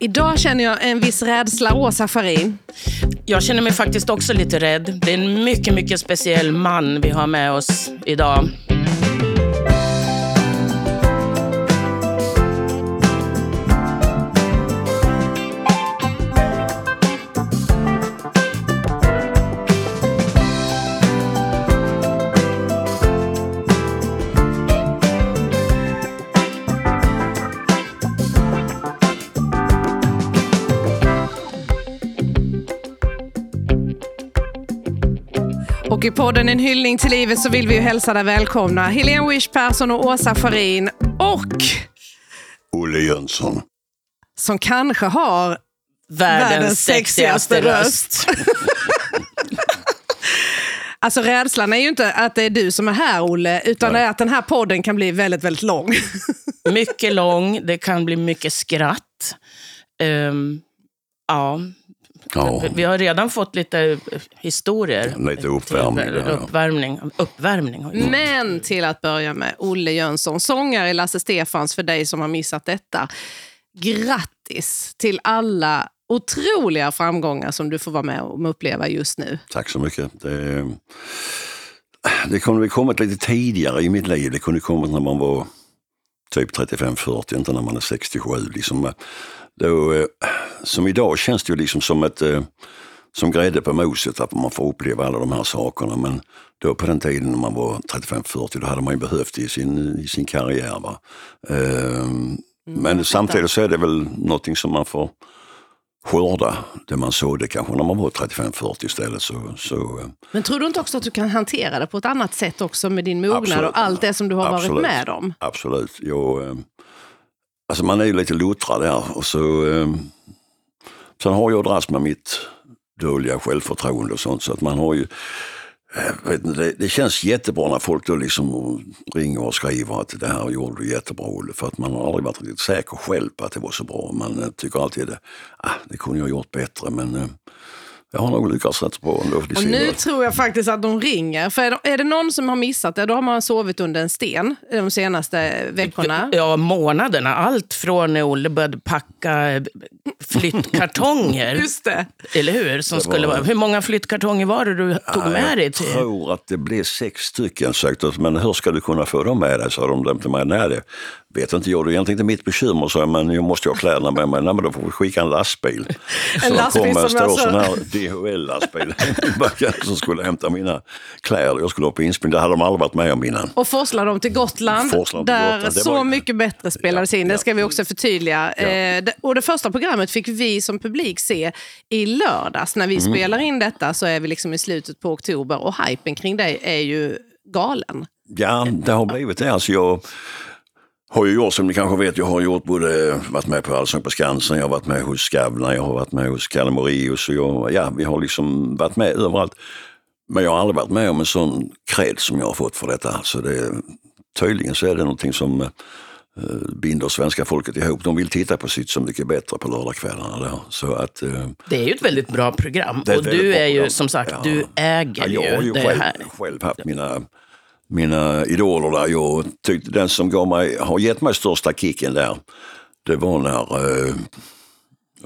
Idag känner jag en viss rädsla, Åsa Farin. Jag känner mig faktiskt också lite rädd. Det är en mycket, mycket speciell man vi har med oss idag. Och i podden En hyllning till livet så vill vi ju hälsa dig välkomna Helene Wish Persson och Åsa Farin. Och Olle Jönsson. som kanske har Världens, Världens sexigaste sexigaste röst. Alltså rädslan är ju inte att det är du som är här Olle, utan det är att den här podden kan bli väldigt, väldigt lång. mycket lång, det kan bli mycket skratt. Ehm, ja, Ja, vi har redan fått lite eh, historier. Lite uppvärmning. Uppvärmning. uppvärmning. Men till att börja med, Olle Jönsson, sångare i Lasse Stefans för dig som har missat detta. Grattis till alla otroliga framgångar som du får vara med och uppleva just nu. tack så mycket. Det, det kunde väl kommit lite tidigare i mitt liv. Det kunde kommit när man var typ 35-40, inte när man är 67. Liksom, då, eh, som idag känns det ju liksom som ett eh, som grädde på moset att man får uppleva alla de här sakerna. Men då på den tiden när man var 35-40, då hade man ju behövt det i sin, i sin karriär. Va? Ehm, men samtidigt så är det väl någonting som man får skörda, det man sådde kanske när man var 35-40 istället. Så, så, eh, Men tror du inte också att du kan hantera det på ett annat sätt också med din mognad Absolut. och allt det som du har varit Absolut. med om? Absolut. Jag, eh, alltså man är ju lite luttrad där och så sen har jag dras med mitt dåliga självförtroende och sånt så att man har ju eh, vet inte, det, det känns jättebra när folk då liksom ringer och skriver att det här gjorde du jättebra Olle, för att man har aldrig varit riktigt säker själv på att det var så bra. Man tycker alltid att ah, det kunde jag ha gjort bättre men eh, jag har nog lyckats rätt bra ändå. Och nu jag. tror jag faktiskt att de ringer. För är det, är det någon som har missat det, då har man sovit under en sten de senaste veckorna. Ja, månaderna. Allt från när Olle började packa flyttkartonger. Just det. Eller hur? Som Det var- skulle vara. Hur många flyttkartonger var det du tog med dig Jag till? tror att det blev sex stycken. Sagt, att, men hur ska du kunna få dem med dig? sa de dem till mig. Nej, det vet inte jag. Det är egentligen inte mitt bekymmer, så jag, men jag måste ju ha kläderna med mig. Nej, men då får vi skicka en lastbil. En lastbil kom en som här DHL-lastbil som skulle hämta mina kläder. Jag skulle upp på inspelning. Det hade de aldrig varit med om innan. Och forsla dem till Gotland, dem till där Gotland. Det så var mycket bättre spelades in. Det ska vi också förtydliga. Ja. Eh, och det första programmet fick vi som publik se i lördags. När vi Mm. spelar in detta så är vi liksom i slutet på oktober och hypen kring dig är ju galen. Ja, det har blivit det. Alltså jag har ju gjort, som ni kanske vet, jag har gjort både, varit med på Allsång på Skansen, jag har varit med hos Skavlan, jag har varit med hos Kalle Moraeus och jag, ja, vi har liksom varit med överallt. Men jag har aldrig varit med om en sån cred som jag har fått för detta. Alltså det, tydligen så är det någonting som eh, binder svenska folket ihop. De vill titta på sitt Så mycket bättre på lördagskvällarna. Där. Så att, eh, Det är ju ett väldigt bra program. Och du är ju program. som sagt, Ja. du äger Ja, jag ju det själv, här. själv haft mina, mina idoler där. Jag tyckte den som gav mig, har gett mig största kicken där, det var när, eh,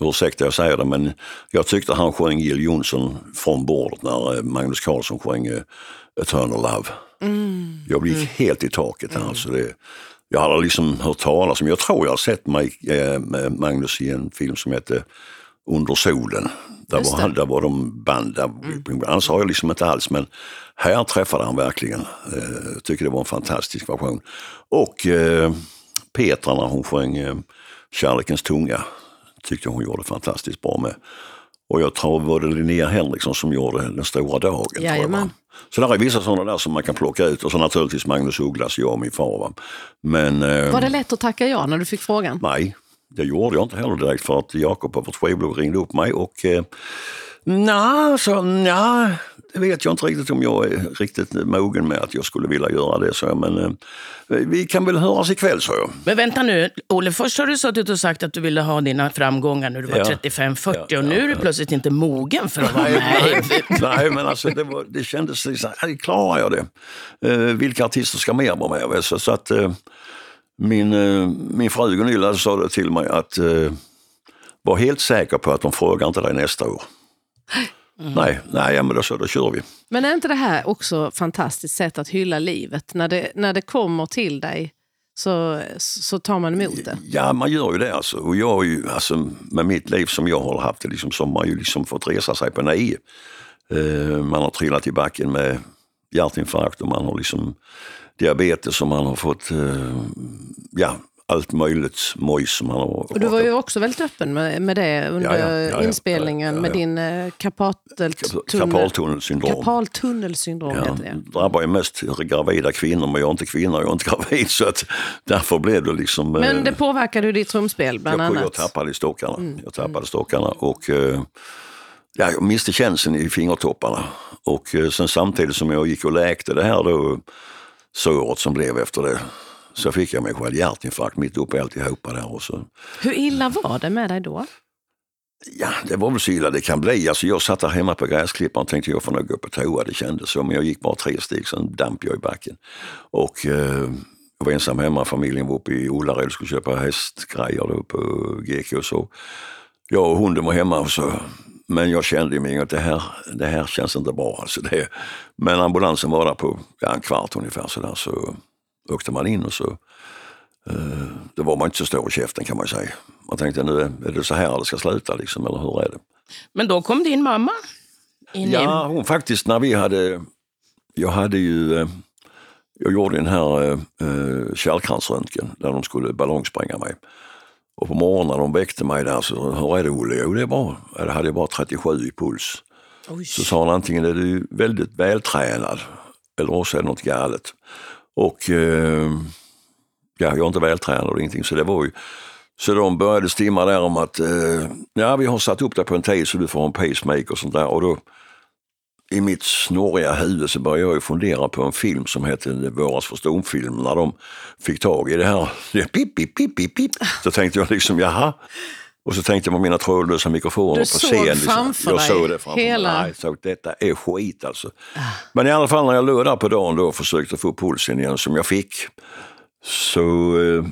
ursäkta jag säger det, men jag tyckte han sjöng Jill Johnson från bordet när eh, Magnus Carlsson sjöng eh, Eternal Love. Jag gick helt i taket. här, Alltså det, jag hade liksom hört talas om, jag tror jag har sett mig, eh, Magnus i en film som heter Under solen. Där Just var, det. där var de band, där, annars har jag liksom inte alls, men här träffade han verkligen. Eh, tycker det var en fantastisk version. Och eh, Petra när hon sjöng eh, Kärlekens tunga tyckte hon gjorde fantastiskt bra med. Och jag tror var det Linnea Henriksson som gjorde Den stora dagen. Jag, Jajamän. så där är vissa sådana där som man kan plocka ut och så naturligtvis Magnus Ugglas, jag och min far. Va? Men eh, Var det lätt att tacka ja när du fick frågan? nej, det gjorde jag inte heller direkt för att Jakob på vårt skivbolag ringde upp mig och eh, nej, så nej, det vet jag inte riktigt om jag är riktigt mogen med att jag skulle vilja göra det. Så jag, men eh, vi kan väl höras ikväll, så jag. Men vänta nu, Olle, först har du suttit och sagt att du ville ha dina framgångar när du var Ja. 35-40 Ja, och nu ja, är du ja. plötsligt inte mogen för att vara med. nej, nej, men alltså det, var, det kändes liksom, klarar jag det? Eh, vilka artister ska mer vara med? Så, så att eh, min, eh, min fru Gunilla sa det till mig att eh, var helt säker på att de frågar inte dig nästa år. Nej, nej ja, men då, så, då kör vi. Men är inte det här också ett fantastiskt sätt att hylla livet? När det, när det kommer till dig så, så tar man emot det. Ja, man gör ju det alltså. Och jag har ju, alltså, med mitt liv som jag har haft det, liksom, så har man ju liksom fått resa sig på nio. Eh, man har trillat i backen med hjärtinfarkt och man har liksom diabetes och man har fått eh, ja, allt möjligt mojs som han har Och du var ju också väldigt öppen med, med det under Ja, ja, ja, inspelningen med din eh, Karpaltunnelsyndrom. Karpaltunnelsyndrom Ja, heter det. drabbar ju mest gravida kvinnor, men jag är inte kvinna och jag är inte gravid. Så att därför blev det liksom... Men eh, det påverkade ju ditt trumspel bland jag, annat. Mm. jag tappade i stockarna. Jag tappade stockarna och ja, jag miste känseln i fingertopparna. Och sen samtidigt som jag gick och läkte det här då, såret som blev efter det, så fick jag mig själv hjärtinfarkt mitt uppe i alltihopa där. Och så, Hur illa var det med dig då? Ja, det var väl så illa det kan bli. Alltså jag satt där hemma på gräsklipparen och tänkte jag får nog gå på toa. Det kändes så. Men jag gick bara tre steg, sen damp jag i backen. Och eh, jag var ensam hemma. Familjen var uppe i Ullared och skulle köpa hästgrejer då på GK och så. Jag och hunden var hemma. Och så, men jag kände mig att det här, det här känns inte bra. Alltså det, men ambulansen var där på ja, en kvart ungefär. Så, där, så åkte man in och så eh, det var man inte så stor i käften kan man säga. Man tänkte nu är det så här det ska sluta liksom, eller hur är det? Men då kom din mamma in. Ja, hon faktiskt när vi hade, jag hade ju, eh, jag gjorde den här eh, eh, kärlkransröntgen där de skulle ballongspränga mig. Och på morgonen de väckte mig där så, hur är det Olle? Jo det är bra. Jag hade bara 37 i puls. Oj. Så sa han antingen är du väldigt vältränad eller också är det något galet. Och eh, ja, jag är inte vältränad och ingenting så det var ju så de började stimma där om att eh, ja, vi har satt upp det på en tid så du får en pacemaker och sånt där. Och då i mitt snåriga huvud så började jag ju fundera på en film som hette Våras för stomfilm när de fick tag i det här. Det, pip, pip, pip, pip, pip. Så tänkte jag liksom jaha. Och så tänkte jag på mina trådlösa mikrofoner Du på såg scen. Liksom. framför jag dig såg det framför hela- mig. Nej, så detta är skit alltså. Men i alla fall när jag låg där på dagen då och försökte få pulsen igen som jag fick. Så eh,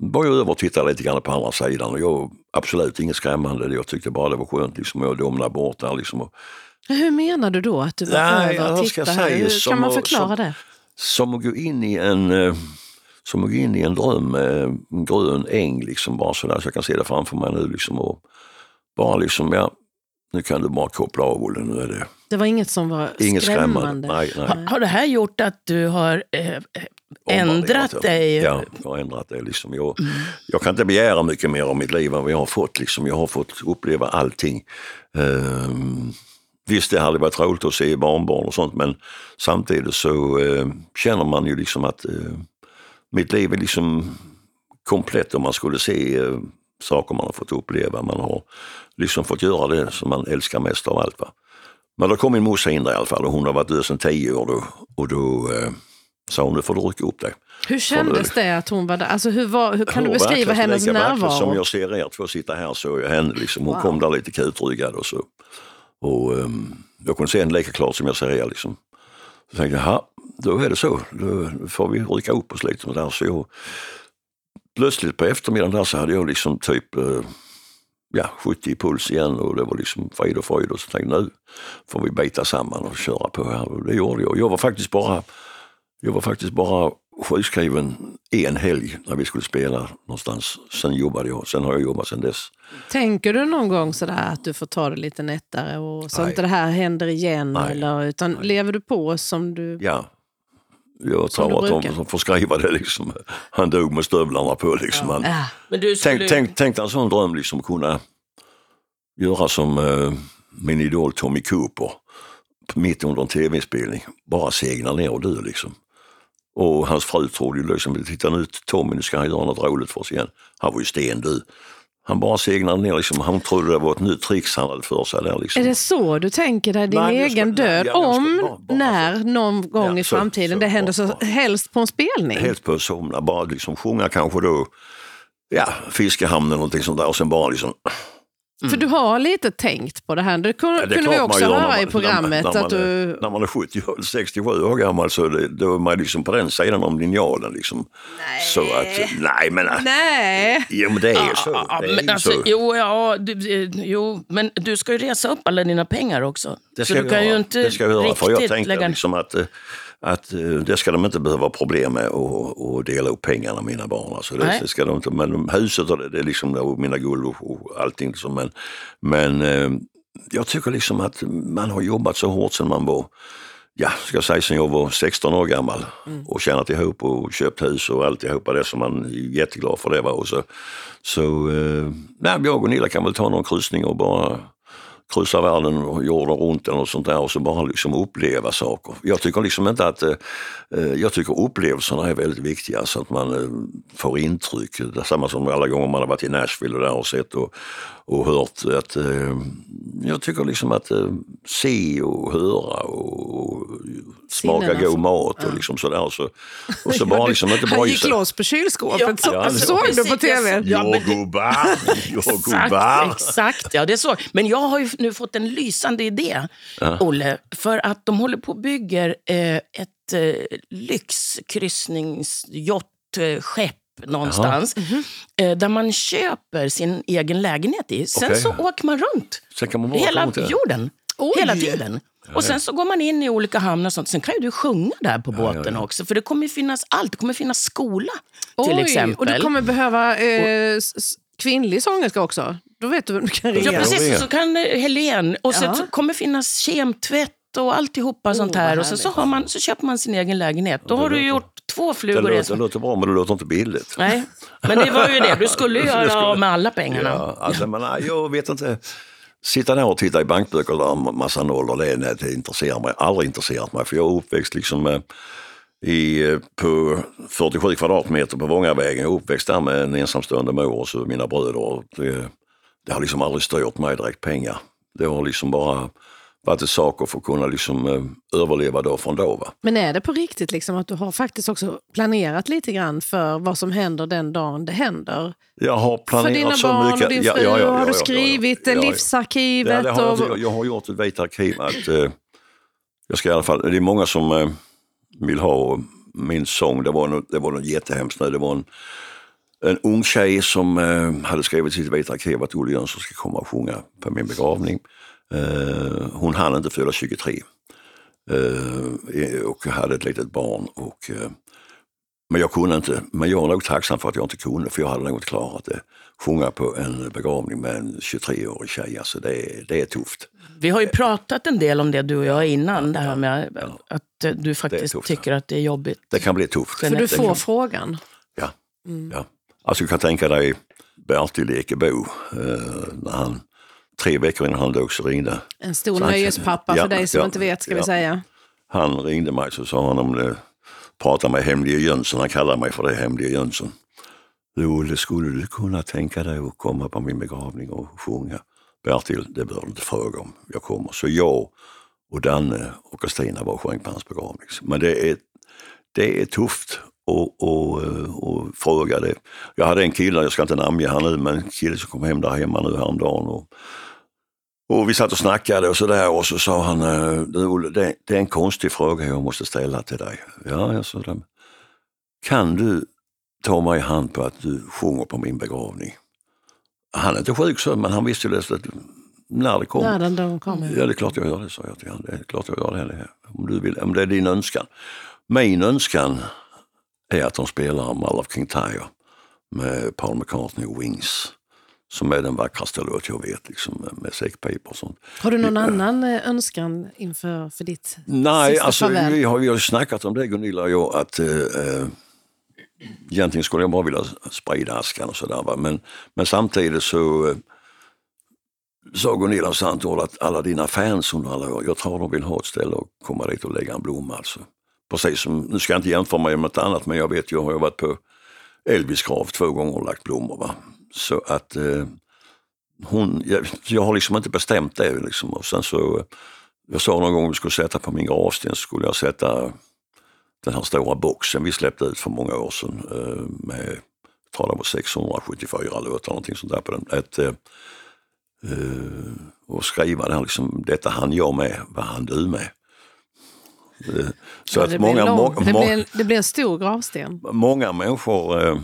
var jag över och tittade lite grann på andra sidan. Och jag, absolut inget skrämmande. Jag tyckte bara det var skönt liksom, att domna bort där. Liksom, och, Hur menar du då att du var Nej, över och jag ska tittade här? säga Hur som kan man förklara som- det? som att gå in i en, eh, som att gå in i en dröm, eh, en grön äng liksom bara sådär så jag kan se det framför mig nu liksom och bara liksom, ja, nu kan du bara koppla av Olle, nu är det Det var inget som var inget skrämmande. skrämmande? Nej, nej. Har, har det här gjort att du har eh, eh, ändrat dig? Ja, jag har ändrat det. Liksom. Jag, jag kan inte begära mycket mer av mitt liv än vad jag har fått. Liksom. Jag har fått uppleva allting. Ehm, visst, det hade varit roligt att se barnbarn och sånt, men samtidigt så eh, känner man ju liksom att eh, mitt liv är liksom komplett om man skulle se eh, saker man har fått uppleva. Man har liksom fått göra det som man älskar mest av allt. Va? Men då kom min morsa in där i alla fall och hon har varit död sedan tio år då, och då eh, sa hon, nu får du rycka upp dig. Hur kändes det att hon var där? Alltså, hur, var, hur kan du beskriva hennes lika verkligen Som närvaro? jag ser er två sitta här så jag henne. Liksom. Hon Wow. kom där lite kutryggad och så. Och, um, jag kunde se en lika klart som jag ser er. Liksom. Så tänkte jag, "Jaha, då är det så. Då får vi rycka upp oss lite. Där. Så jag, plötsligt på eftermiddagen där så hade jag liksom typ uh, ja, 70 i puls igen och det var liksom frid och fröjd. Och så tänkte jag, nu får vi bita samman och köra på här. Och det gjorde jag. Jag var faktiskt bara, jag var faktiskt bara sjukskriven en helg när vi skulle spela någonstans. Sen jobbade jag. Sen har jag jobbat sen dess. Tänker du någon gång sådär att du får ta det lite nättare och så Nej. inte det här händer igen? Nej. Eller, utan lever du på som du... Ja. Jag tror att de som får skriva det liksom. Han dog med stövlarna på liksom. Han, Ja. Men du skulle... Tänk, tänk, tänk en sån dröm, liksom kunna göra som eh, min idol Tommy Cooper mitt under en tv-inspelning. Bara segna ner och dö liksom. Och hans fru trodde ju liksom, titta nu Tommy, nu ska han göra något roligt för oss igen. Han var ju stendöd. Han bara segnade ner liksom. Han trodde det var ett nytt tricks han hade för sig där liksom. Är det så du tänker dig din Nej, ska- egen nej, död? ja, ska om, bara- bara när, någon gång Ja, i så- framtiden så, det händer så bara- helst på en spelning? Helt på att somna, bara liksom sjunga kanske då, ja, Fiskehamn eller någonting sånt där och sen bara liksom För du har lite tänkt på det här. Det kunde, Ja, det kunde vi också höra man- i programmet. När man, att när, du... är- när man är 70, 67 år gammal så det, då är man liksom på den sidan om linjalen. Liksom. Nej. Så att, nej men, Nej. jo, men det är så. Ja, Det är men alltså, så. jo, ja, du, eh, jo, men du ska ju resa upp alla dina pengar också. Det så ska du jag kan göra. ju inte det ska jag göra, riktigt för jag tänkte lägga... liksom att, eh, att eh, det ska de inte behöva problem med att dela upp pengarna, mina barn. Alltså det, det ska de inte, men huset och det, det är liksom och mina guld och, allting. Liksom, men men eh, jag tycker liksom att man har jobbat så hårt sedan man var ja, ska jag säga sen jag var 16 år gammal och tjänat ihop och köpt hus och alltihopa det som man är jätteglad för det var. Och så, så eh, nej, jag och Nilla kan väl ta någon kryssning och bara kryssa världen och jorden runt eller något sånt där och så bara liksom uppleva saker. Jag tycker liksom inte att, eh, eh jag tycker upplevelserna är väldigt viktiga så att man eh, får intryck. Det är samma som alla gånger man har varit i Nashville och där och sett och, och hört att eh, jag tycker liksom att eh, se och höra och, och smaka Sinnena god får- mat och liksom sådär. Så, och så bara liksom inte bara Han gick loss på kylskåpet. Ja, Så, alltså, såg du på tv? Ja, Jordgubbar, jordgubbar. Exakt, exakt, ja det är så. Men jag har ju nu fått en lysande idé, Olle. För att de håller på och bygger eh, ett eh, lyxkryssningsjottskepp någonstans. Mhm. Eh, där man köper sin egen lägenhet i. Sen Okej. så åker man runt Sen kan man hela till- jorden. Oj. Hela tiden. Och sen så går man in i olika hamnar och sånt. Sen kan ju du sjunga där på båten också. För det kommer finnas allt. Det kommer finnas skola till Oj, exempel. och du kommer behöva eh, kvinnlig sångerska också. Då vet du vem du kan ringa. Ja, Ja, precis. så kan Helen. Och Ja. så kommer finnas kemtvätt och alltihopa sånt vad här. Och så, så, har man, så köper man sin egen lägenhet. Då har du gjort två Det flugor i låter, det låter bra men det låter inte billigt. Nej, men det var ju det. Du skulle ju göra av med alla pengarna. Ja, alltså, men, jag vet inte. Sitta där och titta i bankböcker och en massa nollor, det, nej, det intresserar mig. Aldrig intresserat mig. För jag är uppväxt liksom i, på 47 kvadratmeter på Vångavägen. Jag är uppväxt där med en ensamstående mor och så mina bröder. Och Det, det har liksom aldrig styrt mig direkt pengar. Det har liksom bara varit ett saker för att kunna liksom, eh, överleva dag från dag. Va? Men är det på riktigt liksom att du har faktiskt också planerat lite grann för vad som händer den dagen det händer? Jag har För planerat dina så barn mycket. och din fru Ja, ja, ja, har du skrivit. Livsarkivet. Ja, har jag, och... jag, jag har gjort ett vitt arkiv. Att, eh, jag ska i alla fall, det är många som eh, vill ha min sång. Det var, något, det var något jättehemskt. Det var en, en ung tjej som eh, hade skrivit sitt vita arkiv att Olle Jönsson ska komma och sjunga på min begravning. Eh, hon hann inte fylla 23 eh, och hade ett litet barn. Och, eh, men jag kunde inte, men jag är nog tacksam för att jag inte kunde för jag hade nog inte klarat det. Sjunga på en begravning med en 23-årig tjej, alltså det, är- det är tufft. Vi har ju pratat en del om det du och jag innan. Det här med att eh, du faktiskt tufft. tycker att det är jobbigt. Det kan bli tufft. För du Det får kan- frågan. Ja. ja. Alltså du kan tänka dig Bertil Ekebo, eh, när han, tre veckor innan han dog så ringde En stor nöjespappa Ja, för dig som ja, inte vet, ska vi ja. säga. Han ringde mig så sa han om det, prata med hemlige Jönsson, han kallar mig för det, hemlige Jönsson. Olle, skulle du kunna tänka dig att komma på min begravning och sjunga? Bertil, det bör du inte fråga om, jag kommer. Så jag och Danne och Kristina var och sjöng på hans begravning. Men det är, det är tufft och, och, och fråga det. Jag hade en kille, jag ska inte namnge han nu, men en kille som kom hem där hemma nu häromdagen. Och, och vi satt och snackade och sådär och så sa han, eh, "Du, Olle, det, det är en konstig fråga jag måste ställa till dig. Ja, jag sa det. Kan du ta mig i hand på att du sjunger på min begravning? Han är inte sjuk så, men han visste ju det, att när det kommer. När den dagen kommer. Ja, det är klart jag gör det, sa jag till honom. Det är klart jag gör det. Om, du vill, om det är din önskan. Min önskan är att de spelar Mall of King Tyre med Paul McCartney och Wings. Som är den vackraste låt jag vet, liksom, med- säckpipa och sånt. Har du någon annan eh, önskan inför för ditt Nej, sista alltså, farväl? vi har ju snackat om det Gunilla och jag att eh, eh, egentligen skulle jag bara vilja sprida askan och sådär. Men, men samtidigt så eh, sa Gunilla sant ord att alla dina fans under alla år, jag tror de vill ha ett ställe att komma dit och lägga en blomma. Alltså. Precis som, nu ska jag inte jämföra mig med något annat, men jag vet jag har varit på Elvis grav två gånger och lagt blommor. Va? Så att eh, hon, jag, jag har liksom inte bestämt det. Liksom. Och sen så, jag sa någon gång att vi skulle sätta på min gravsten så skulle jag sätta den här stora boxen vi släppte ut för många år sedan eh, med, jag tror det var 674 låtar, någonting sånt där på den. Ett, eh, Eh, och skriva där liksom, detta han jag med, vad han du med. Eh, så Ja, att det, många, blir lång, må, det, blir, det blir en stor gravsten. många människor, eh,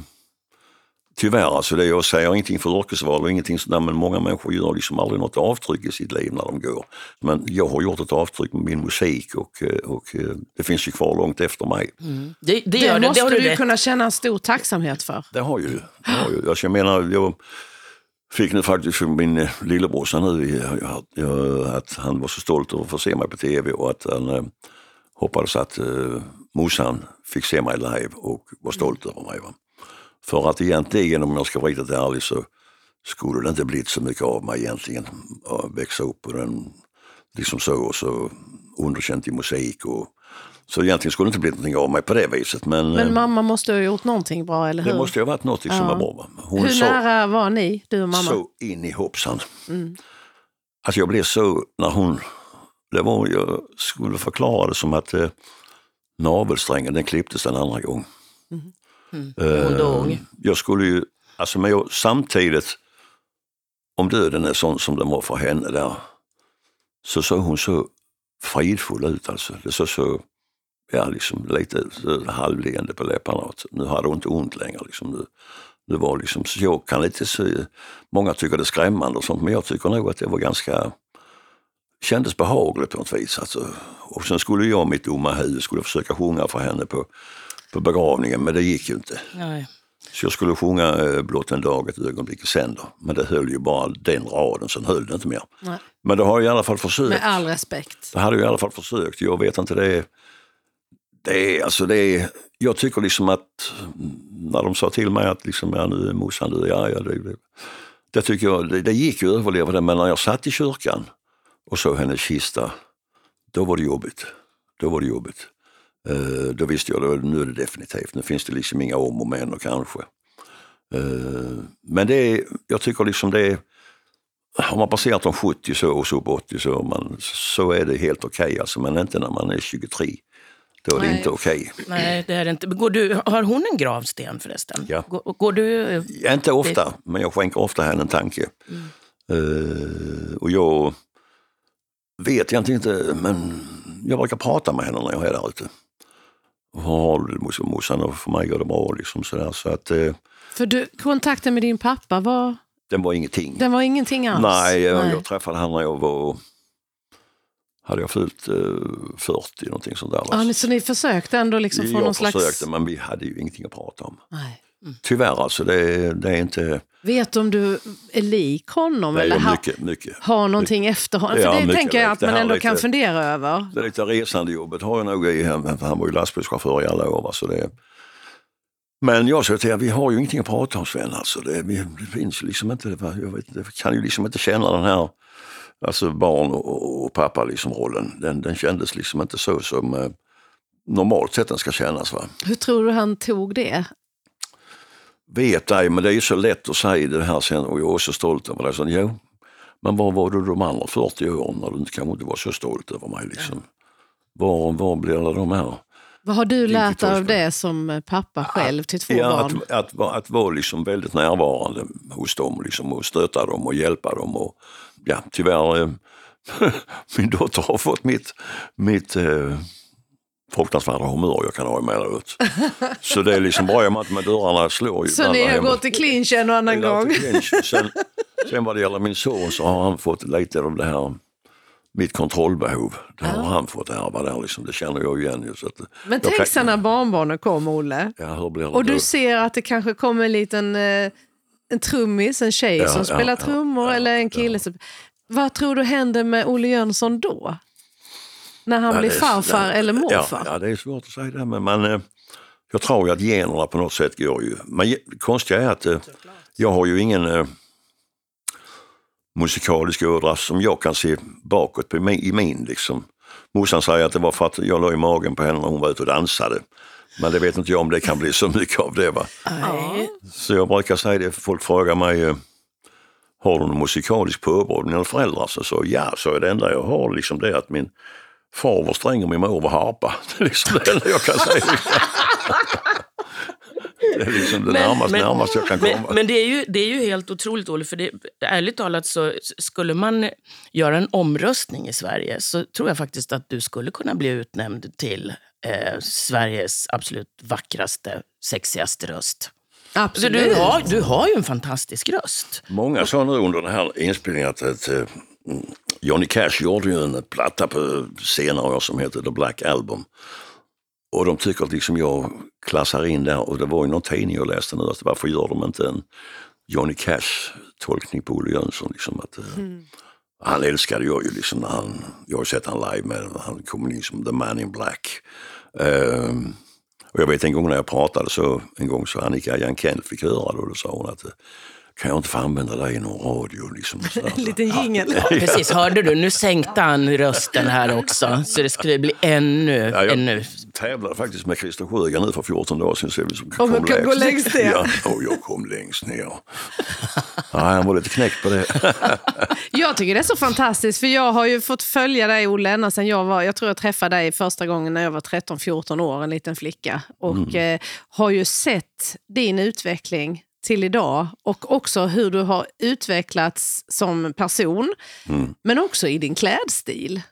tyvärr alltså, det jag säger ingenting för yrkesval och ingenting sådär, men många människor gör liksom aldrig något avtryck i sitt liv när de går. Men jag har gjort ett avtryck med min musik och, eh, och eh, det finns ju kvar långt efter mig. Det, det, Det, gör det, det måste har du kunna känna en stor tacksamhet för. Det har ju. Det har ju. Alltså jag menar, jag fick nu faktiskt från min eh, lillebrorsa nu att han var så stolt över att få se mig på tv och att han hoppades att morsan fick se mig live och var stolt över mig. Va? För att egentligen, om jag ska vara riktigt ärlig, så skulle det inte blivit så mycket av mig egentligen. Att växa upp och den, liksom så och så underkänt i musik. Och, så egentligen skulle det inte blivit någonting av mig på det viset. Men, Men eh, mamma måste ha gjort någonting bra, eller hur? det måste ha varit något som Ja. var bra. Hon hur sa- nära var ni, du och mamma? så in i hoppsan. Mm. Alltså jag blev så, när hon, det var, jag skulle förklara det som att eh, navelsträngen den klipptes en andra gång. Eh, Hon dog. Jag skulle ju, alltså men jag, samtidigt, om döden är sån som den var för henne där, så såg hon så fridfull ut alltså. Det såg så, ja liksom lite halvleende på läpparna. Nu hade hon inte ont längre liksom. Nu, det var liksom, så jag kan lite se, många tycker det är skrämmande och sånt, men jag tycker nog att det var ganska, kändes behagligt på något vis. Alltså. Och sen skulle jag, mitt dumma huvud, skulle försöka sjunga för henne på, på begravningen, men det gick ju inte. Nej. Så jag skulle sjunga eh, Blott en dag, ett ögonblick i sänder. Men det höll ju bara den raden, sen höll det inte mer. Nej. Men det har jag i alla fall försökt. Med all respekt. Det hade jag i alla fall försökt. Jag vet inte, det är... Det är, alltså det är jag tycker liksom att när de sa till mig att liksom, ja, nu är morsan död, ja, ja, det, det, det tycker jag, det, det gick ju att överleva det, men när jag satt i kyrkan och såg hennes kista, då var det jobbigt. Då var det jobbigt. Eh, då visste jag, att nu är det definitivt, nu finns det liksom inga om och men och kanske. Eh, men det är, jag tycker liksom det är, har man passerat de 70 så och så på 80 så, man, så är det helt okej alltså, men inte när man är 23. Då är det Nej. inte okej. Nej, det är inte. Går du, har hon en gravsten förresten? Ja. Går, går du... eh, Inte ofta, men jag skänker ofta henne en tanke. Eh, och jag vet egentligen inte, men jag brukar prata med henne när jag är där ute. Och har det liksom, morsan och för mig går det bra. Liksom, sådär. Så att, eh, För du, kontakten med din pappa, var, den var ingenting. den var ingenting alls? Nej, jag, Nej. jag träffade henne när jag var, hade jag fyllt eh, 40 någonting sånt där. Ja, ni- så ni försökte ändå liksom få jag någon försökte slags... men vi hade ju ingenting att prata om. Nej. Tyvärr alltså, det, det är inte, Vet du om du är lik honom? det eller är ha, mycket, mycket. har någonting efter honom? Ja, För det mycket tänker jag att man ändå lite- kan fundera över. Det lite resandejobbet har jag nog i, han han var ju lastbilschaufför i alla år. Så det, men jag sa till vi har ju ingenting att prata om Sven. Alltså. Det, det finns liksom inte, jag vet, jag kan ju liksom inte känna den här alltså barn och, och pappa liksom rollen. Den, den kändes liksom inte så som eh, normalt sett den ska kännas. Va? Hur tror du han tog det? Vet ej, men det är så lätt att säga det här sen och jag är så stolt över det. Så, jo, men var var du de andra 40 åren när du inte, kanske inte var så stolt över mig? Liksom? Var, var blir det de här? Vad har du lärt dig av det som pappa själv till två Ja, barn? att, att, vara- att vara liksom väldigt närvarande hos dem liksom, och stötta dem och hjälpa dem. Och, ja, tyvärr, eh, min dotter har fått mitt, mitt eh, fruktansvärda humör jag kan ha emellanåt. Så det är liksom med att med dörrarna slår. Så ni har gått i clinch en och annan gång? Sen, sen vad det gäller min son så har han fått lite av det här mitt kontrollbehov. Det har han fått ärva där liksom. Det känner jag igen. Ju, så att, Men jag tänk kan- sen när barnbarnen kom, Olle. Ja, hur blir det Och du ser att det kanske kommer en liten eh, en trummis, en tjej Ja, som ja, spelar ja, trummor ja, eller en kille. Som, vad tror du händer med Olle Jönsson då? När han Ja, blir farfar det- eller morfar? Ja, ja, det är svårt att säga det. Men man, eh, jag tror ju att generna på något sätt går ju. Men det konstiga är att eh, jag har ju ingen eh, musikalisk öra som jag kan se bakåt på i min. Liksom. Morsan säger att det var för att jag la i magen på henne när hon var ute och dansade. Men det vet inte jag om det kan bli så mycket av det. Va? Nej. Så jag brukar säga det, folk frågar mig, har du någon musikalisk påbrå dina föräldrar? Så, så ja, så är det enda jag har liksom det att min far var sträng och min mor var harpa. Det är liksom det enda jag kan säga. Det är liksom det närmaste, närmaste jag kan komma. Men, men, det, är ju, det är ju helt otroligt, Olle. För det, ärligt talat, så skulle man göra en omröstning i Sverige så tror jag faktiskt att du skulle kunna bli utnämnd till eh, Sveriges absolut vackraste, sexigaste röst. Absolut. Du har, du har ju en fantastisk röst. Många sa nu under den här inspelningen att, att uh, Johnny Cash gjorde ju en platta på senare år som heter The Black Album. Och de tycker att liksom jag klassar in där, och det var ju någon tidning jag läste nu, att varför gör de inte en Johnny Cash-tolkning på Olle Jönsson? Liksom att, uh, mm. Han älskade jag ju liksom när han, jag har sett han live med, han kom in som The Man in Black. Uh, och jag vet en gång när jag pratade så, en gång så Annika Jankell fick höra det och då sa hon att kan jag inte få använda dig i någon radio? Liksom, en liten jingel. Ja, precis, hörde du? Nu sänkte han rösten här också, så det skulle bli ännu... Ja, jag ännu... tävlade faktiskt med Christer Sjögren nu för 14 dagar sedan. Så vi kom Om kan gå längst ner? Ja, och jag kom längst ner. Ja, han var lite knäckt på det. jag tycker det är så fantastiskt, för jag har ju fått följa dig, Olle, ända sedan jag var... Jag tror jag träffade dig första gången när jag var 13-14 år, en liten flicka. Och mm. eh, har ju sett din utveckling till idag och också hur du har utvecklats som person, mm. men också i din klädstil.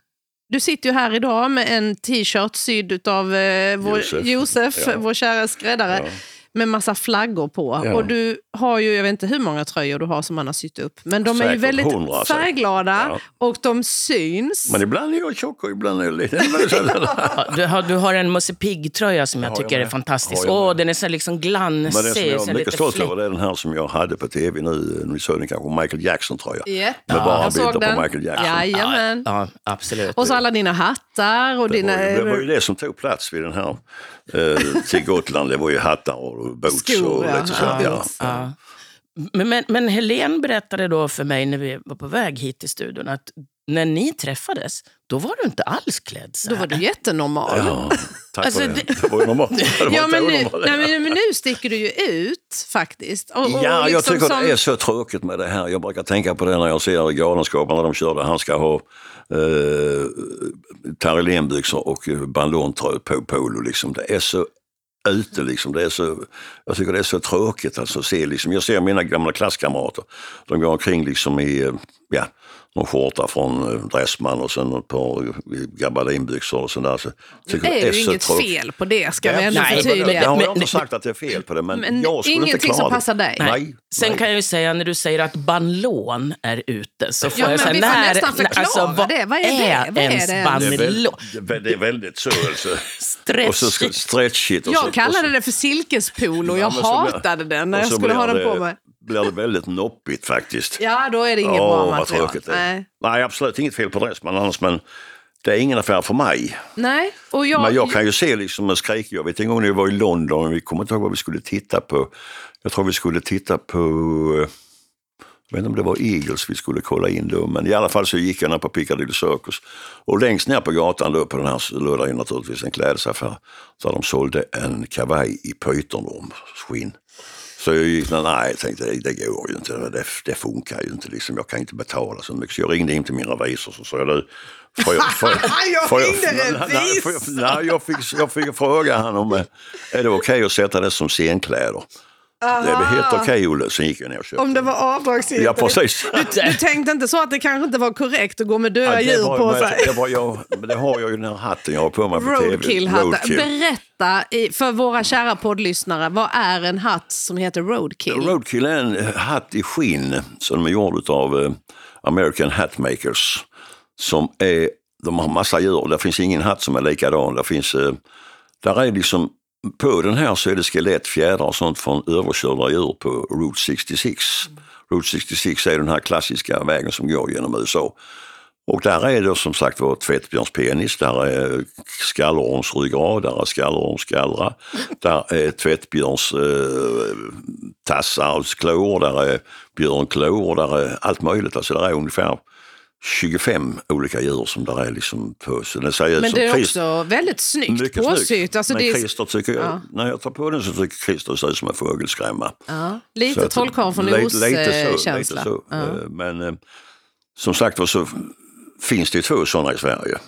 Du sitter ju här idag med en t-shirt sydd av eh, vår Josef, Josef ja. vår kära skräddare. Ja med massa flaggor på. Ja. Och du har ju, jag vet inte hur många tröjor du har som man har sytt upp. Men de Säkert är ju väldigt 100, färgglada ja. och de syns. Men ibland är jag tjock och ibland är jag liten. du, har, du har en Musse Pigg-tröja som jag tycker är fantastisk. Åh, den är så liksom glansig. Men det som jag är mycket stolt över är den här som jag hade på tv nu. Ni såg den kanske, Michael Jackson-tröja. Yep. Med ja. bara bilder på Michael Jackson. Jajamän. Ja, absolut. Och så alla dina hattar. Och det, dina... var, det var ju det som tog plats vid den här eh, till Gotland. Det var ju hattar och boots Skor, och lite sånt. Ja. Ja. Men, men, men Helene berättade då för mig när vi var på väg hit till studion att när ni träffades, då var du inte alls klädd så här. Då var du jättenormal. Ja, tack alltså, det. det var ju normalt. ja, men, nu, nej, men, nu sticker du ju ut faktiskt. Och, och ja, liksom jag tycker som... det är så tråkigt med det här. Jag brukar tänka på det när jag ser Galenskaparna när de körde. Han ska ha eh, Terrelenbyxor och bandontröja på polo. Liksom. Det är så ute. Liksom. Det är så, jag tycker det är så tråkigt alltså, att se. Liksom. Jag ser mina gamla klasskamrater. De går omkring liksom i ja, någon skjorta från eh, Dressman och sen ett par gabardinbyxor och sådär. Så, det är, ju inget fel på det ska vi ändå förtydliga. Jag har inte sagt att det är fel på det men, men jag skulle inte klara som passar dig. Nej. nej. Sen nej. kan jag ju säga när du säger att banlon är ute så får ja, jag säga vi får när, nästan förklara alltså, vad det. Vad är det? Vad är det? Banlon? Det, är, det är väldigt så alltså. Stretchigt. Och så stretchigt. Och jag så, kallade det för silkespolo. Jag ja, hatade den när jag skulle ha den på mig blir det väldigt noppigt faktiskt. Ja, då är det inget Åh, bra material. Nej. Nej, absolut inget fel på Dressman annars, men det är ingen affär för mig. Nej, och jag... Men jag kan ju se liksom en skrik. Jag vet en gång när vi var i London, vi kommer inte ihåg vad vi skulle titta på. Jag tror vi skulle titta på, jag vet inte om det var Eagles vi skulle kolla in då, men i alla fall så gick jag ner på Piccadilly Circus. Och längst ner på gatan då på den här låg det naturligtvis en klädesaffär. Så de sålde en kavaj i pytonskinn. Så jag gick, nej, jag tänkte det, det går ju inte, det, det funkar ju inte, liksom. jag kan inte betala så mycket. Så jag ringde in till min revisor och sa jag, du, får jag, får jag, jag ringde revisor? Nej, jag, fick, jag fick fråga honom om, är det okej okay att sätta det som scenkläder? Aha. Det är helt okej okay, Olle, sen gick jag ner och köpte Om det var avdragsgillt? Ja precis. Du, du, tänkte inte så att det kanske inte var korrekt att gå med döda ja, djur var, på sig? Det, var jag, det har jag ju den här hatten jag har på mig på Roadkill-hatten. Berätta för våra kära poddlyssnare, vad är en hatt som heter Roadkill? Roadkill är en hatt i skinn som är gjord av eh, American Hatmakers. Som är, de har massa djur, det finns ingen hatt som är likadan. Det finns, eh, där är liksom på den här så är det skelett, fjädrar och sånt från överkörda djur på Route 66. Route 66 är den här klassiska vägen som går genom USA. Och där är det som sagt var tvättbjörnspenis, där är skallorms ryggrad, där är skallorms skallra, där är tvättbjörns eh, tassar, klor, där är björnklor, där är allt möjligt. Alltså där är ungefär 25 olika djur som där är liksom på. Så den ser Men det är Christ, också väldigt snyggt påsytt. Alltså Men Christer tycker jag, ja. när jag tar på den så tycker Christer ser ut som en fågelskrämma. Ja. Lite trollkarl från Os-känsla. Ja. Eh, men eh, som sagt var så finns det två sådana i Sverige.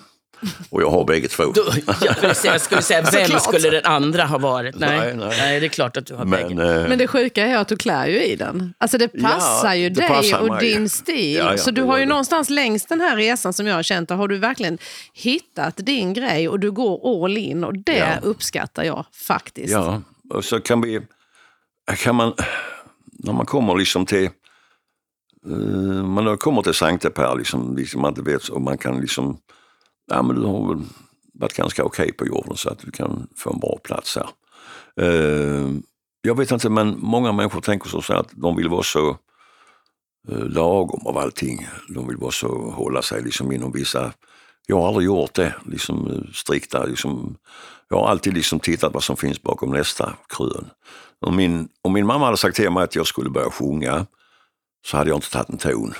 Och jag har bägge två. Då, jag, skulle säga, jag skulle säga, vem Såklart. skulle den andra ha varit? Nej, Nej, nej, nej. det är klart att du har Men, bägge. eh, Men det sjuka är att du klär ju i den. Alltså det Ja, passar ju det dig passar och mig. din stil. Ja, ja, så du har ju det. någonstans längs den här resan som jag har känt, har du verkligen hittat din grej och du går all in och det Ja. uppskattar jag faktiskt. Ja, och så kan vi... Kan man, när man kommer liksom till... Uh, man kommer till Sankte Per, liksom, liksom man inte vet, och man kan liksom... Ja, men du har väl varit ganska okej på jorden så att du kan få en bra plats här. Eh, jag vet inte, men många människor tänker så att de vill vara så eh, lagom av allting. De vill vara så, hålla sig liksom inom vissa... Jag har aldrig gjort det, liksom eh, strikta. Liksom, jag har alltid liksom tittat vad som finns bakom nästa krön. Om min, om min mamma hade sagt till mig att jag skulle börja sjunga så hade jag inte tagit en ton.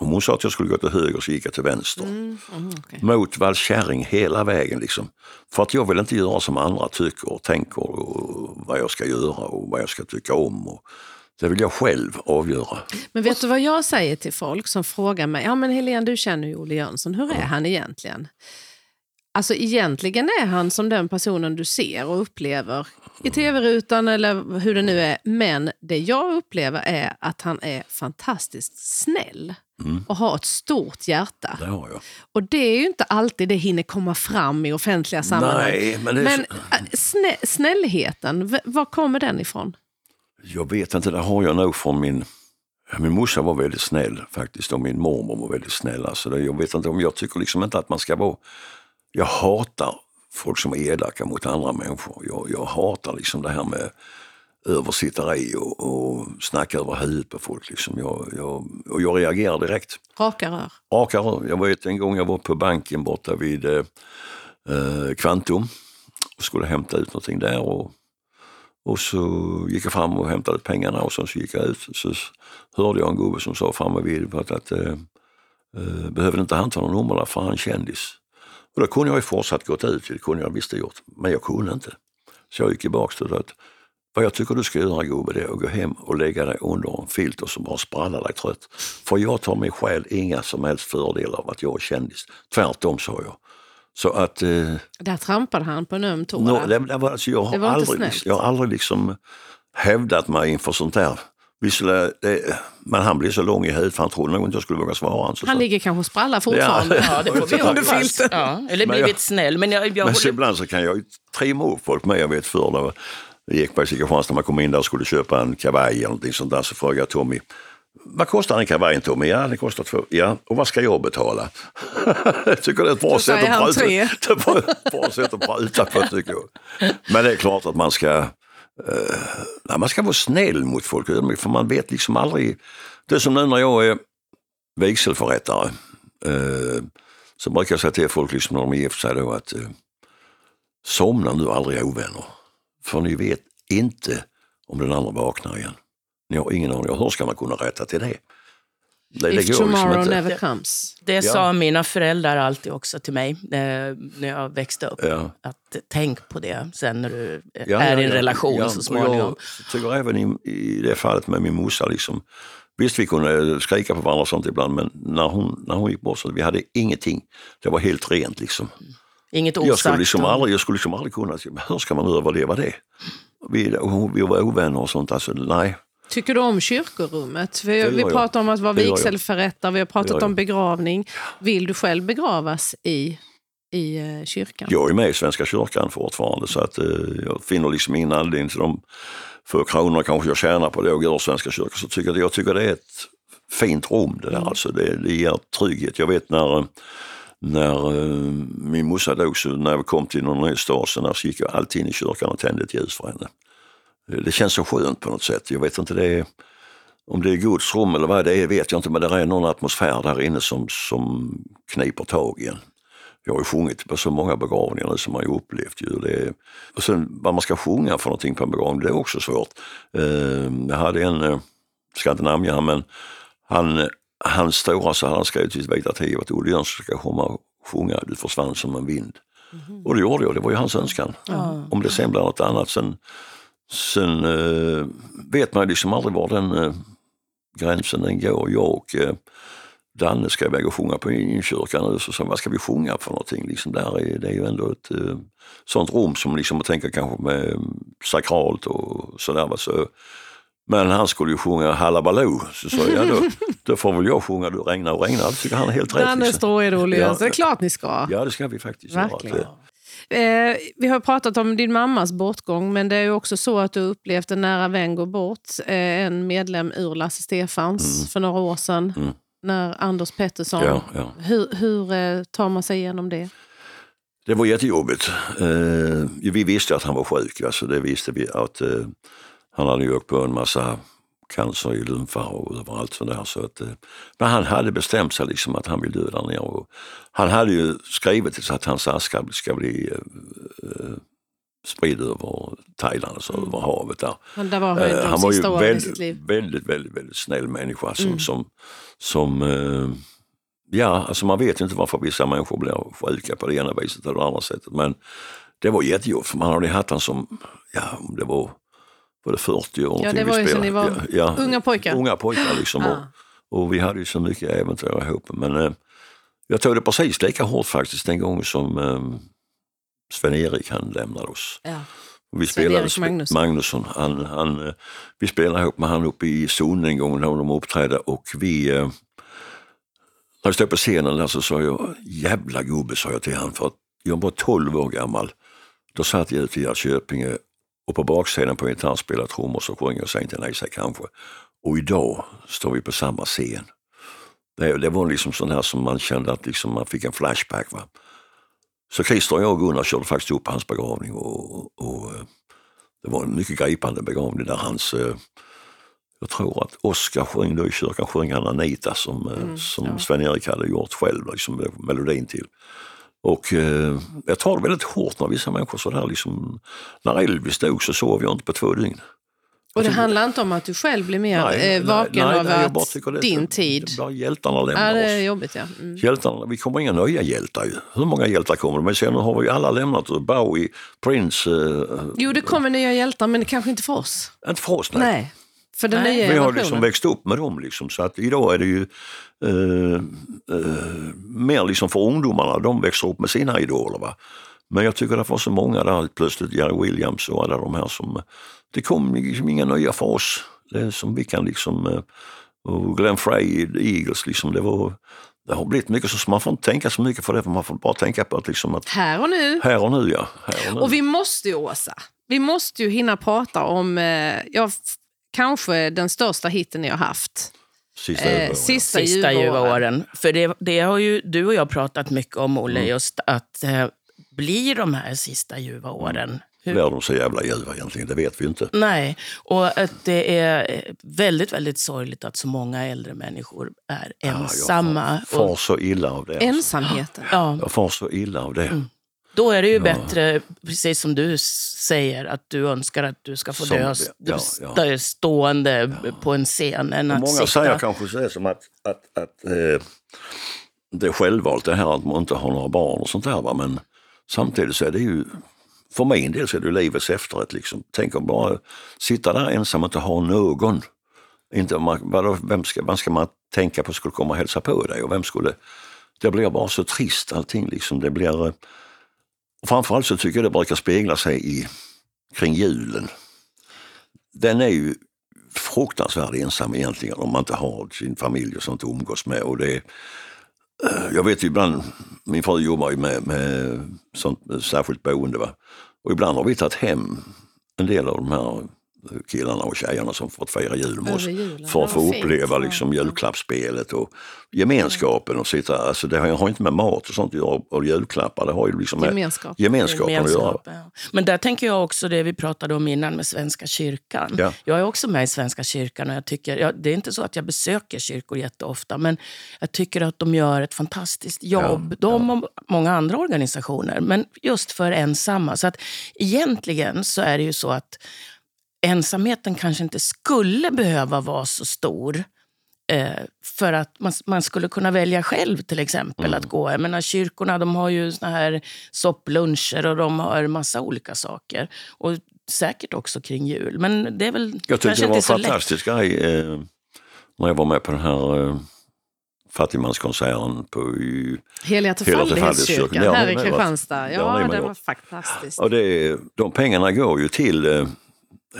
Om hon sa att jag skulle gå till höger så gick jag till vänster. Mm, mm, okej. Mot vallkärring hela vägen. Liksom. För att jag vill inte göra som andra tycker och tänker och vad jag ska göra och vad jag ska tycka om. Och det vill jag själv avgöra. Men vet du vad jag säger till folk som frågar mig, ja men Helene du känner ju Olle Jönsson, hur är han egentligen? Alltså egentligen är han som den personen du ser och upplever i tv-rutan eller hur det nu är. Men det jag upplever är att han är fantastiskt snäll och har ett stort hjärta. Det har jag. Och det är ju inte alltid det hinner komma fram i offentliga sammanhang. Nej, men Men äh, snä, snällheten, var kommer den ifrån? Jag vet inte, det har jag nog från min... Min morsa var väldigt snäll faktiskt och min mormor var väldigt snäll. Alltså det, jag vet inte om jag tycker liksom inte att man ska vara... Jag hatar folk som är elaka mot andra människor. Jag, jag hatar liksom det här med översitteri och, och snacka över huvudet på folk. Liksom. Jag, jag, och jag reagerar direkt. Raka rör. Raka rör. Jag vet en gång jag var på banken borta vid eh, eh, Kvantum och skulle hämta ut någonting där. Och, och så gick jag fram och hämtade pengarna och sen så gick jag ut. Så hörde jag en gubbe som sa framme vid att, att eh, eh, behövde inte han ta någon nummer där för han är kändis. Och då kunde jag ju fortsatt gått ut, det kunde jag visst ha gjort, men jag kunde inte. Så jag gick tillbaka till att vad jag tycker du ska göra gubbe det är att gå hem och lägga dig under en filt och så bara spralla dig trött. För jag tar mig själv inga som helst fördelar av att jag är kändis. Tvärtom sa jag. Så att eh, Där trampade han på en öm tå. Va? det, det var, alltså, jag, har Det var inte aldrig, snällt. liksom, jag har aldrig liksom hävdat mig inför sånt där. Visserligen, men han blev så lång i huvudet för han trodde nog inte jag skulle våga svara. honom, Så, Han så. ligger kanske och sprallar fortfarande. Ja, det får vi Under hoppas. filten. Ja, eller blivit jag- snäll. Men jag, jag Men så håller... ibland så kan jag ju trimma upp folk med. Jag vet förr gick på Kristianstad man kom in där och skulle köpa en kavaj eller någonting sånt där så frågade jag Tommy vad kostar en kavaj Tommy? Ja, det kostar två. Ja, och vad ska jag betala? jag tycker det är ett bra sätt att prata. Det ett bra sätt att prata på tycker jag. Men det är klart att man ska, eh, man ska vara snäll mot folk. För man vet liksom aldrig. Det är som nu när jag är vigselförrättare. Eh, så brukar jag säga till folk liksom när de är gift sig då att eh, somna nu aldrig ovänner. För ni vet inte om den andra vaknar igen. Ni har ingen aning. Hur ska man kunna rätta till det? Det, If det liksom tomorrow inte. never comes. Det Ja. sa mina föräldrar alltid också till mig eh, när jag växte upp. Ja. Att tänk på det sen när du Ja, är ja, i en ja. relation Ja, så och småningom. Jag tycker även i, i det fallet med min morsa, liksom, visst vi kunde skrika på varandra och sånt ibland, men när hon, när hon gick bort så vi hade ingenting. Det var helt rent liksom. Inget osagt. Jag skulle, liksom aldrig, jag skulle liksom aldrig kunna, hur ska man överleva det? Vi, vi var ovänner och sånt, alltså nej. Tycker du om kyrkorummet? Vi, vi gör pratar om att vara gör vigselförrättare, vi har pratat gör om begravning. Vill du själv begravas i, i eh, kyrkan? Jag är med i Svenska kyrkan fortfarande så att eh, jag finner liksom ingen anledning till de få kronor kanske jag tjänar på det och går i Svenska kyrkan. Så tycker jag, jag tycker det är ett fint rum det där alltså. Det, det ger trygghet. Jag vet när, eh, när eh, min morsa dog så när jag kom till någon ny stad så, gick jag alltid in i kyrkan och tände ett ljus för henne. Eh, det känns så skönt på något sätt. Jag vet inte det är, om det är Guds rum eller vad det är vet jag inte men det är någon atmosfär där inne som, som kniper tag i en. Jag har ju sjungit på så många begravningar nu som man ju upplevt. Ju. Det är, och sen vad man ska sjunga för någonting på en begravning, det är också svårt. Eh, jag hade en, eh, ska inte namnge honom, men han, hans stora så han skrivit i ett vitt arkiv att Olle Jönsson ska komma och sjunga Du försvann som en vind. Och det gjorde jag, det var ju hans önskan. Om det sen blir något annat. Sen, sen eh, vet man ju liksom aldrig var den eh, gränsen den går. Jag och eh, Danne ska iväg och sjunga på en kyrka nu. Så sa vad ska vi sjunga för någonting? Liksom där är, det är ju ändå ett eh, sånt rum som liksom, man tänker kanske med sakralt och sådär. Så, men han skulle ju sjunga Hallabaloo. Så sa jag, då, då får väl jag sjunga Du regnar och regnar. Det tycker han är helt rätt. Danne Liksom. i rolig. Ja. Det är klart ni ska. Ja, det ska vi faktiskt Verkligen. göra. Eh, vi har pratat om din mammas bortgång, men det är också så att du upplevt en nära vän gå bort. Eh, en medlem ur Lasse Stefans Mm. för några år sedan. Mm. När Anders Pettersson... Ja, ja. Hur, hur eh, tar man sig igenom det? Det var jättejobbigt. Eh, vi visste att han var sjuk, alltså det visste vi. att eh, Han hade ju åkt på en massa cancer i lymfa och överallt sådär. Så att, eh, men han hade bestämt sig liksom att han vill dö där nere. Och han hade ju skrivit så att hans aska ska bli eh, eh, spridd över Thailand, alltså över havet där. Men det var han, Eh, han var ju väldigt, väldigt, väldigt, väldigt snäll människa som, Mm. som, som eh, ja, alltså man vet inte varför vissa människor blir sjuka på det ena viset eller det andra sättet. Men det var jättejobbigt för man hade haft han som, ja, om det var, var det 40 år. Ja, det var ju spelade. ni var ja, ja, unga pojkar. Unga pojkar liksom. Ja. och, och vi hade ju så mycket äventyr ihop. Men eh, jag tog det precis lika hårt faktiskt den gången som eh, Sven-Erik han lämnade oss. Ja. Vi spelade, Magnusson. Magnusson. Han, han, eh, vi spelade ihop med han uppe i zonen en gång när de uppträdde och vi, eh, när vi stod på scenen där så sa jag, jävla gubbe sa jag till han för att jag var 12 år gammal. Då satt jag ute i Jönköping och på baksidan på en gitarr trummor så sjöng jag Saint Elisa kanske. Och idag står vi på samma scen. Det, det var liksom sån här som man kände att liksom man fick en flashback. Va? Så Christer och jag och Gunnar körde faktiskt upp hans begravning och, och eh, det var en mycket gripande begravning där hans, eh, jag tror att Oskar sjöng då i kyrkan, sjöng han Anita som, eh, som ja. Sven-Erik hade gjort själv, liksom, melodin till. Och eh, jag tar det väldigt hårt när vissa människor sådär liksom, när Elvis dog så sov jag inte på två dygn. Och det handlar inte om att du själv blir mer nej, eh, vaken nej, av nej, jag att det- din tid... Bara hjältarna Ja, lämnar det är jobbigt ja. Mm. Hjältarna, vi kommer inga nya hjältar ju. Hur många hjältar kommer det? Men sen har vi ju alla lämnat. Bowie, Prince, eh, Jo, det kommer nya hjältar, men kanske inte för oss. inte för oss nej. Nej, för den nya Vi har liksom växt upp med dem. Liksom, så att idag är det ju eh, eh, mer liksom för ungdomarna. De växer upp med sina idoler. Va? Men jag tycker det var så många där plötsligt, Jerry Williams och alla de här som... Det kom liksom inga nya för oss. Det som vi kan liksom... eh, Och Glenn Frey i Eagles, liksom, det var... Det har blivit mycket så, så man får inte tänka så mycket för det, för man får bara tänka på att, liksom att Här och nu. här och nu ja. Här och nu. Och vi måste ju, Åsa, vi måste ju hinna prata om eh, ja, f- kanske den största hitten har haft. Sista Eh, sista Sista åren. För det, det har ju du och jag pratat mycket om, Olle, Mm. just att eh, blir de här sista ljuva åren? Hur, Blir de så jävla ljuva egentligen? Det vet vi inte. Nej, och att det är väldigt, väldigt sorgligt att så många äldre människor är Ja, jag ensamma. far, far så illa av det. alltså. Ensamheten. ja, Jag far så illa av det. Då är det ju Ja. bättre, precis som du säger, att du önskar att du ska få Som- dö ja, ja. stå- stående på en scen än att Många sitta... säger kanske så som att, att, att eh, det är självvalt det här att man inte har några barn och sånt där. Va? Men samtidigt så är det ju, för min del så är det livets efterrätt. Liksom. Tänk om bara sitta där ensam och inte ha någon. Inte, man, vadå, vem, ska, vem ska man tänka på skulle komma och hälsa på dig? Och vem skulle, det blir bara så trist allting. Liksom. Det blir, och framförallt så tycker jag det brukar spegla sig i, kring julen. Den är ju fruktansvärt ensam egentligen om man inte har sin familj och sånt att umgås med. Och det, eh, jag vet ju ibland, min fru jobbar ju med, med sånt med särskilt boende. Va? Och ibland har vi tagit hem en del av de här killarna och tjejerna som fått fira jul med oss. För att få uppleva Ja. liksom, julklappsspelet och gemenskapen. Och sitta, alltså, det har, har inte med mat och sånt att göra och julklappar. Det har ju liksom med Gemenskap. gemenskapen att göra. Ja. Men där tänker jag också det vi pratade om innan med Svenska kyrkan. Ja. Jag är också med i Svenska kyrkan och jag tycker, ja, det är inte så att jag besöker kyrkor jätteofta, men jag tycker att de gör ett fantastiskt jobb. Ja, de och många andra organisationer, men just för ensamma. Så att egentligen så är det ju så att ensamheten kanske inte skulle behöva vara så stor. Eh, för att man, man skulle kunna välja själv till exempel Mm. att gå. Jag menar, kyrkorna de har ju såna här soppluncher och de har massa olika saker. Och säkert också kring jul. Men det är väl Jag tyckte det var en fantastisk grej eh, när jag var med på den här eh, fattigmanskonserten på Heliga Trefaldighetskyrkan. Här det i var- Kristianstad. ja, det var fantastiskt. och det, de pengarna går ju till eh,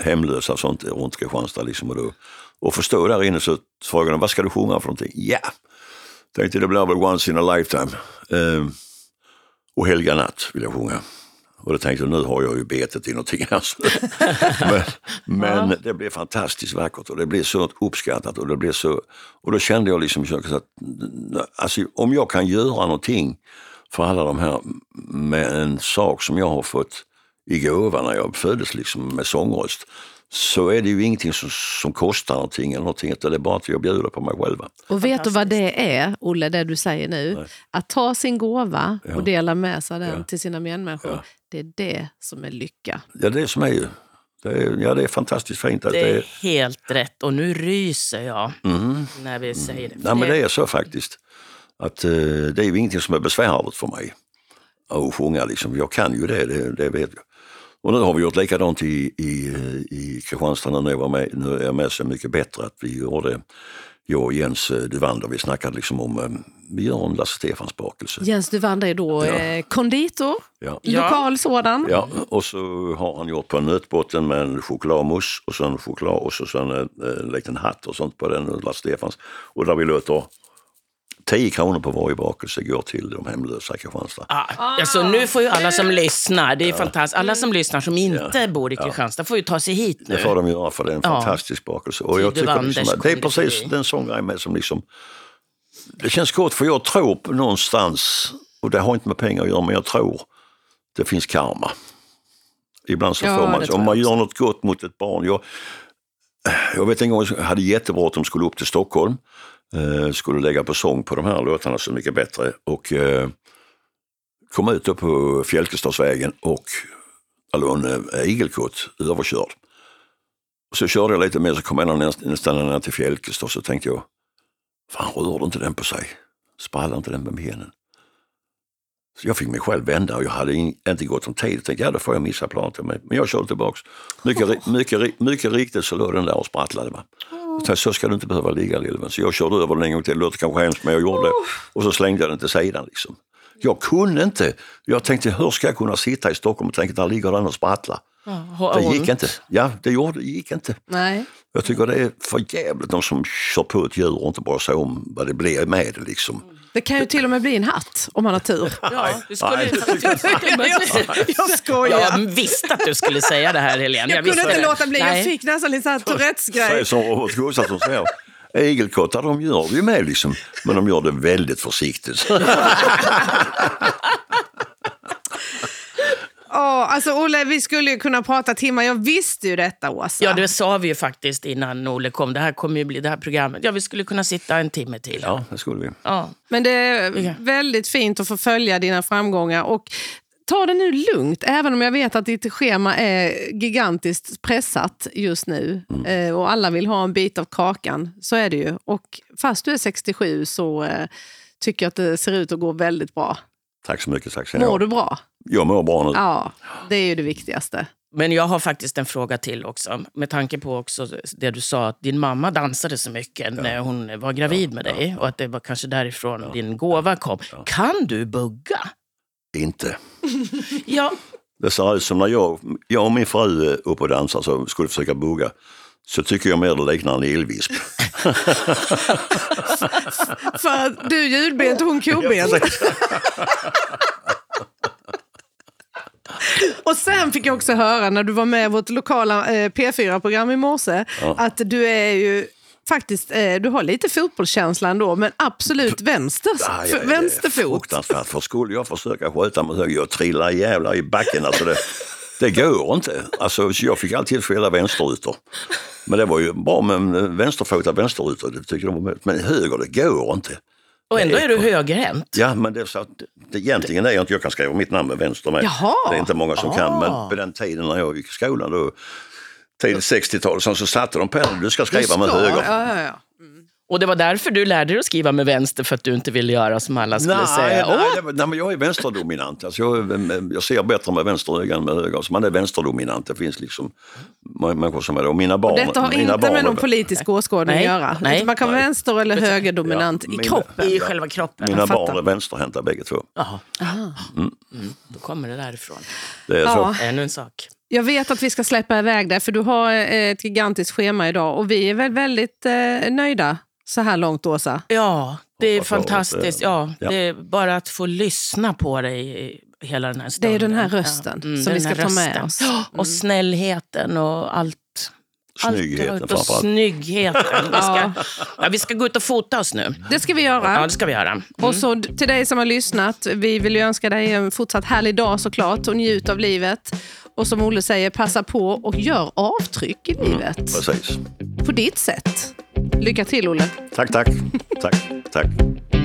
hemlösa och sånt runt Kristianstad. Liksom, och, då, och för att stå där inne så frågade de, vad ska du sjunga för någonting? Ja, tänkte det blir väl once in a lifetime. Eh, och Helga natt vill jag sjunga. Och då tänkte jag, nu har jag ju betet i någonting här. Så- men men det blev fantastiskt vackert och det blev så uppskattat. Och, det blev så, och då kände jag liksom att alltså, om jag kan göra någonting för alla de här med en sak som jag har fått i gåva när jag föddes liksom med sångröst så är det ju ingenting som, som kostar någonting eller någonting utan det är bara att jag bjuder på mig själva. Och vet du vad det är, Olle, det du säger nu? Nej. Att ta sin gåva Ja. och dela med sig den Ja. till sina medmänniskor, Ja. det är det som är lycka. Ja, det är som är ju. Det är, ja, det är fantastiskt fint. Att Det det är är, helt rätt och nu ryser jag mm. när vi säger det. Nej, men det är så faktiskt. Att eh, det är ju ingenting som är besvärligt för mig att sjunga. Liksom. Jag kan ju det, det, det vet jag. Och nu har vi gjort likadant i, i, i Kristianstad nu när jag var med. Nu är jag med Så mycket bättre att vi gjorde, jag och Jens eh, Duvander, vi snackade liksom om, eh, vi gör en Lasse Stefans bakelse. Jens Duvander är då Ja. eh, konditor, Ja. Lokal sådan. Ja, och så har han gjort på en nötbotten med en chokladmousse och så en choklad och så, så en, eh, en liten hatt och sånt på den Lasse Stefans. Och där vi låter 10 kronor på varje bakelse går till de hemlösa i Kristianstad. Ah, alltså, nu får ju alla som lyssnar, det är fantastiskt, alla som lyssnar som inte bor i Kristianstad får ju ta sig hit nu. Det får de göra för det är en Ja. fantastisk bakelse. Och jag tycker liksom, att det är precis den sån grej med som liksom... Det känns gott för jag tror på någonstans, och det har inte med pengar att göra, men jag tror det finns karma. Ibland så Ja, får man, om man gör något gott mot ett barn. Jag, jag vet en gång jag hade jättebråttom, skulle upp till Stockholm. Eh, skulle lägga på sång på de här låtarna Så mycket bättre. Och eh, kom ut då på Fjälkestadsvägen och alltså en eh, igelkott överkörd. Så körde jag lite mer så kom jag nästan, nästan ner till Fjälkestad och så tänkte jag, fan rörde inte den på sig? Sprallade inte den med benen? Så jag fick mig själv vända och jag hade in, inte gått om tid. Jag tänkte, ja då får jag missa planet. Men jag körde tillbaks. Mycket, mycket, mycket riktigt så låg den där och sprattlade. Va? Tänkte, så ska du inte behöva ligga lille vän. Så jag körde över den en gång till. Det låter kanske hemskt men jag gjorde det. Och så slängde jag den till sidan. Liksom. Jag kunde inte. Jag tänkte, hur ska jag kunna sitta i Stockholm och tänka, där ligger den och sprattlar. Ja, Det gick ont. inte. Ja, det gjorde, det gick inte. Nej. Jag tycker det är för jävligt de som kör på ett djur och inte bara ser om vad det blir med det liksom. Det kan ju till och med bli en hatt om man har tur. Ja, det skulle Nej, Jag skojar. Jag visste att du skulle säga det här Helene. jag kunde visste inte det. låta bli. Jag Nej. fick nästan lite Tourettes-grej. Som Robert Gustafsson säger. Igelkottar de gör vi med liksom, men de gör det väldigt försiktigt. Åh, alltså Olle, vi skulle ju kunna prata timmar. Jag visste ju detta, Åsa. Ja, det sa vi ju faktiskt innan Olle kom. Det här kommer ju bli det här programmet. Ja, vi skulle kunna sitta en timme till. Ja, det skulle vi. Ja. Men det är väldigt fint att få följa dina framgångar. Och ta det nu lugnt, även om jag vet att ditt schema är gigantiskt pressat just nu. Eh, och alla vill ha en bit av kakan. Så är det ju. Och fast du är 67 så eh, tycker jag att det ser ut att gå väldigt bra. Tack så mycket. Tack så Mår du bra? Jag mår bra nu. Ja, det är ju det viktigaste. Men jag har faktiskt en fråga till också. Med tanke på också det du sa, att din mamma dansade så mycket när hon var gravid med dig. Och att det var kanske därifrån din gåva kom. Kan du bugga? Inte. Ja, Det ser ut som när jag, jag och min fru är uppe och dansar så skulle försöka bugga. Så tycker jag mer det liknar en elvisp. För du är ljudbent och hon kobent. Och sen fick jag också höra när du var med i vårt lokala eh, P4-program i morse Ja. att du är ju faktiskt, eh, du har lite fotbollskänsla ändå, men absolut vänster, Ja, ja, vänsterfot. Fruktansvärt. För skulle jag försöka sköta mig höger, jag trillar jävlar i backen. Alltså det, det går inte. Alltså, så jag fick alltid spela vänsterytor. Men det var ju bra med en vänsterfotad vänsterytor. Det tyckte de var med. Men höger, det går inte. Och ändå är du högerhänt. Ja, men det är så att det, egentligen är jag inte, jag kan skriva mitt namn med vänster med. Jaha. Det är inte många som kan, Ah. men på den tiden när jag gick i skolan, då, tidigt 60-tal, så, satte de på en, du ska Du skriva ska, med höger. Ja, ja, ja. Och det var därför du lärde dig att skriva med vänster, för att du inte ville göra som alla skulle Nej, säga. nej, var- nej, men jag är vänsterdominant. Alltså jag, jag ser bättre med vänster öga än med höger. Så man är vänsterdominant. Det finns liksom människor som är det. Och mina barn, Detta har inte barn med någon politisk åskådning att göra. nej. Man kan vara vänster eller högerdominant Ja, i mina- kroppen. I själva kroppen. Mina barn är vänsterhänta bägge två. Jaha. Mm. Då kommer det därifrån. Det är Ja. så. Ännu en sak. Jag vet att vi ska släppa iväg det, för du har eh, ett gigantiskt schema idag och vi är väl väldigt eh, nöjda så här långt, Åsa. Ja, det är fantastiskt. Ja, ja. Det är bara att få lyssna på dig hela den här Det är stunden. den här rösten Ja. Mm, som vi ska ta med oss. Ja, Och snällheten och allt. Snyggheten allt, och snyggheten. Vi ska, ja, vi ska gå ut och fota oss nu. Det ska vi göra. Ja, det ska vi göra. Mm. Och så till dig som har lyssnat, vi vill ju önska dig en fortsatt härlig dag såklart och njut av livet. Och som Olle säger, passa på och gör avtryck i livet. Precis. På ditt sätt. Lycka till Olle. Tack, tack. tack, tack.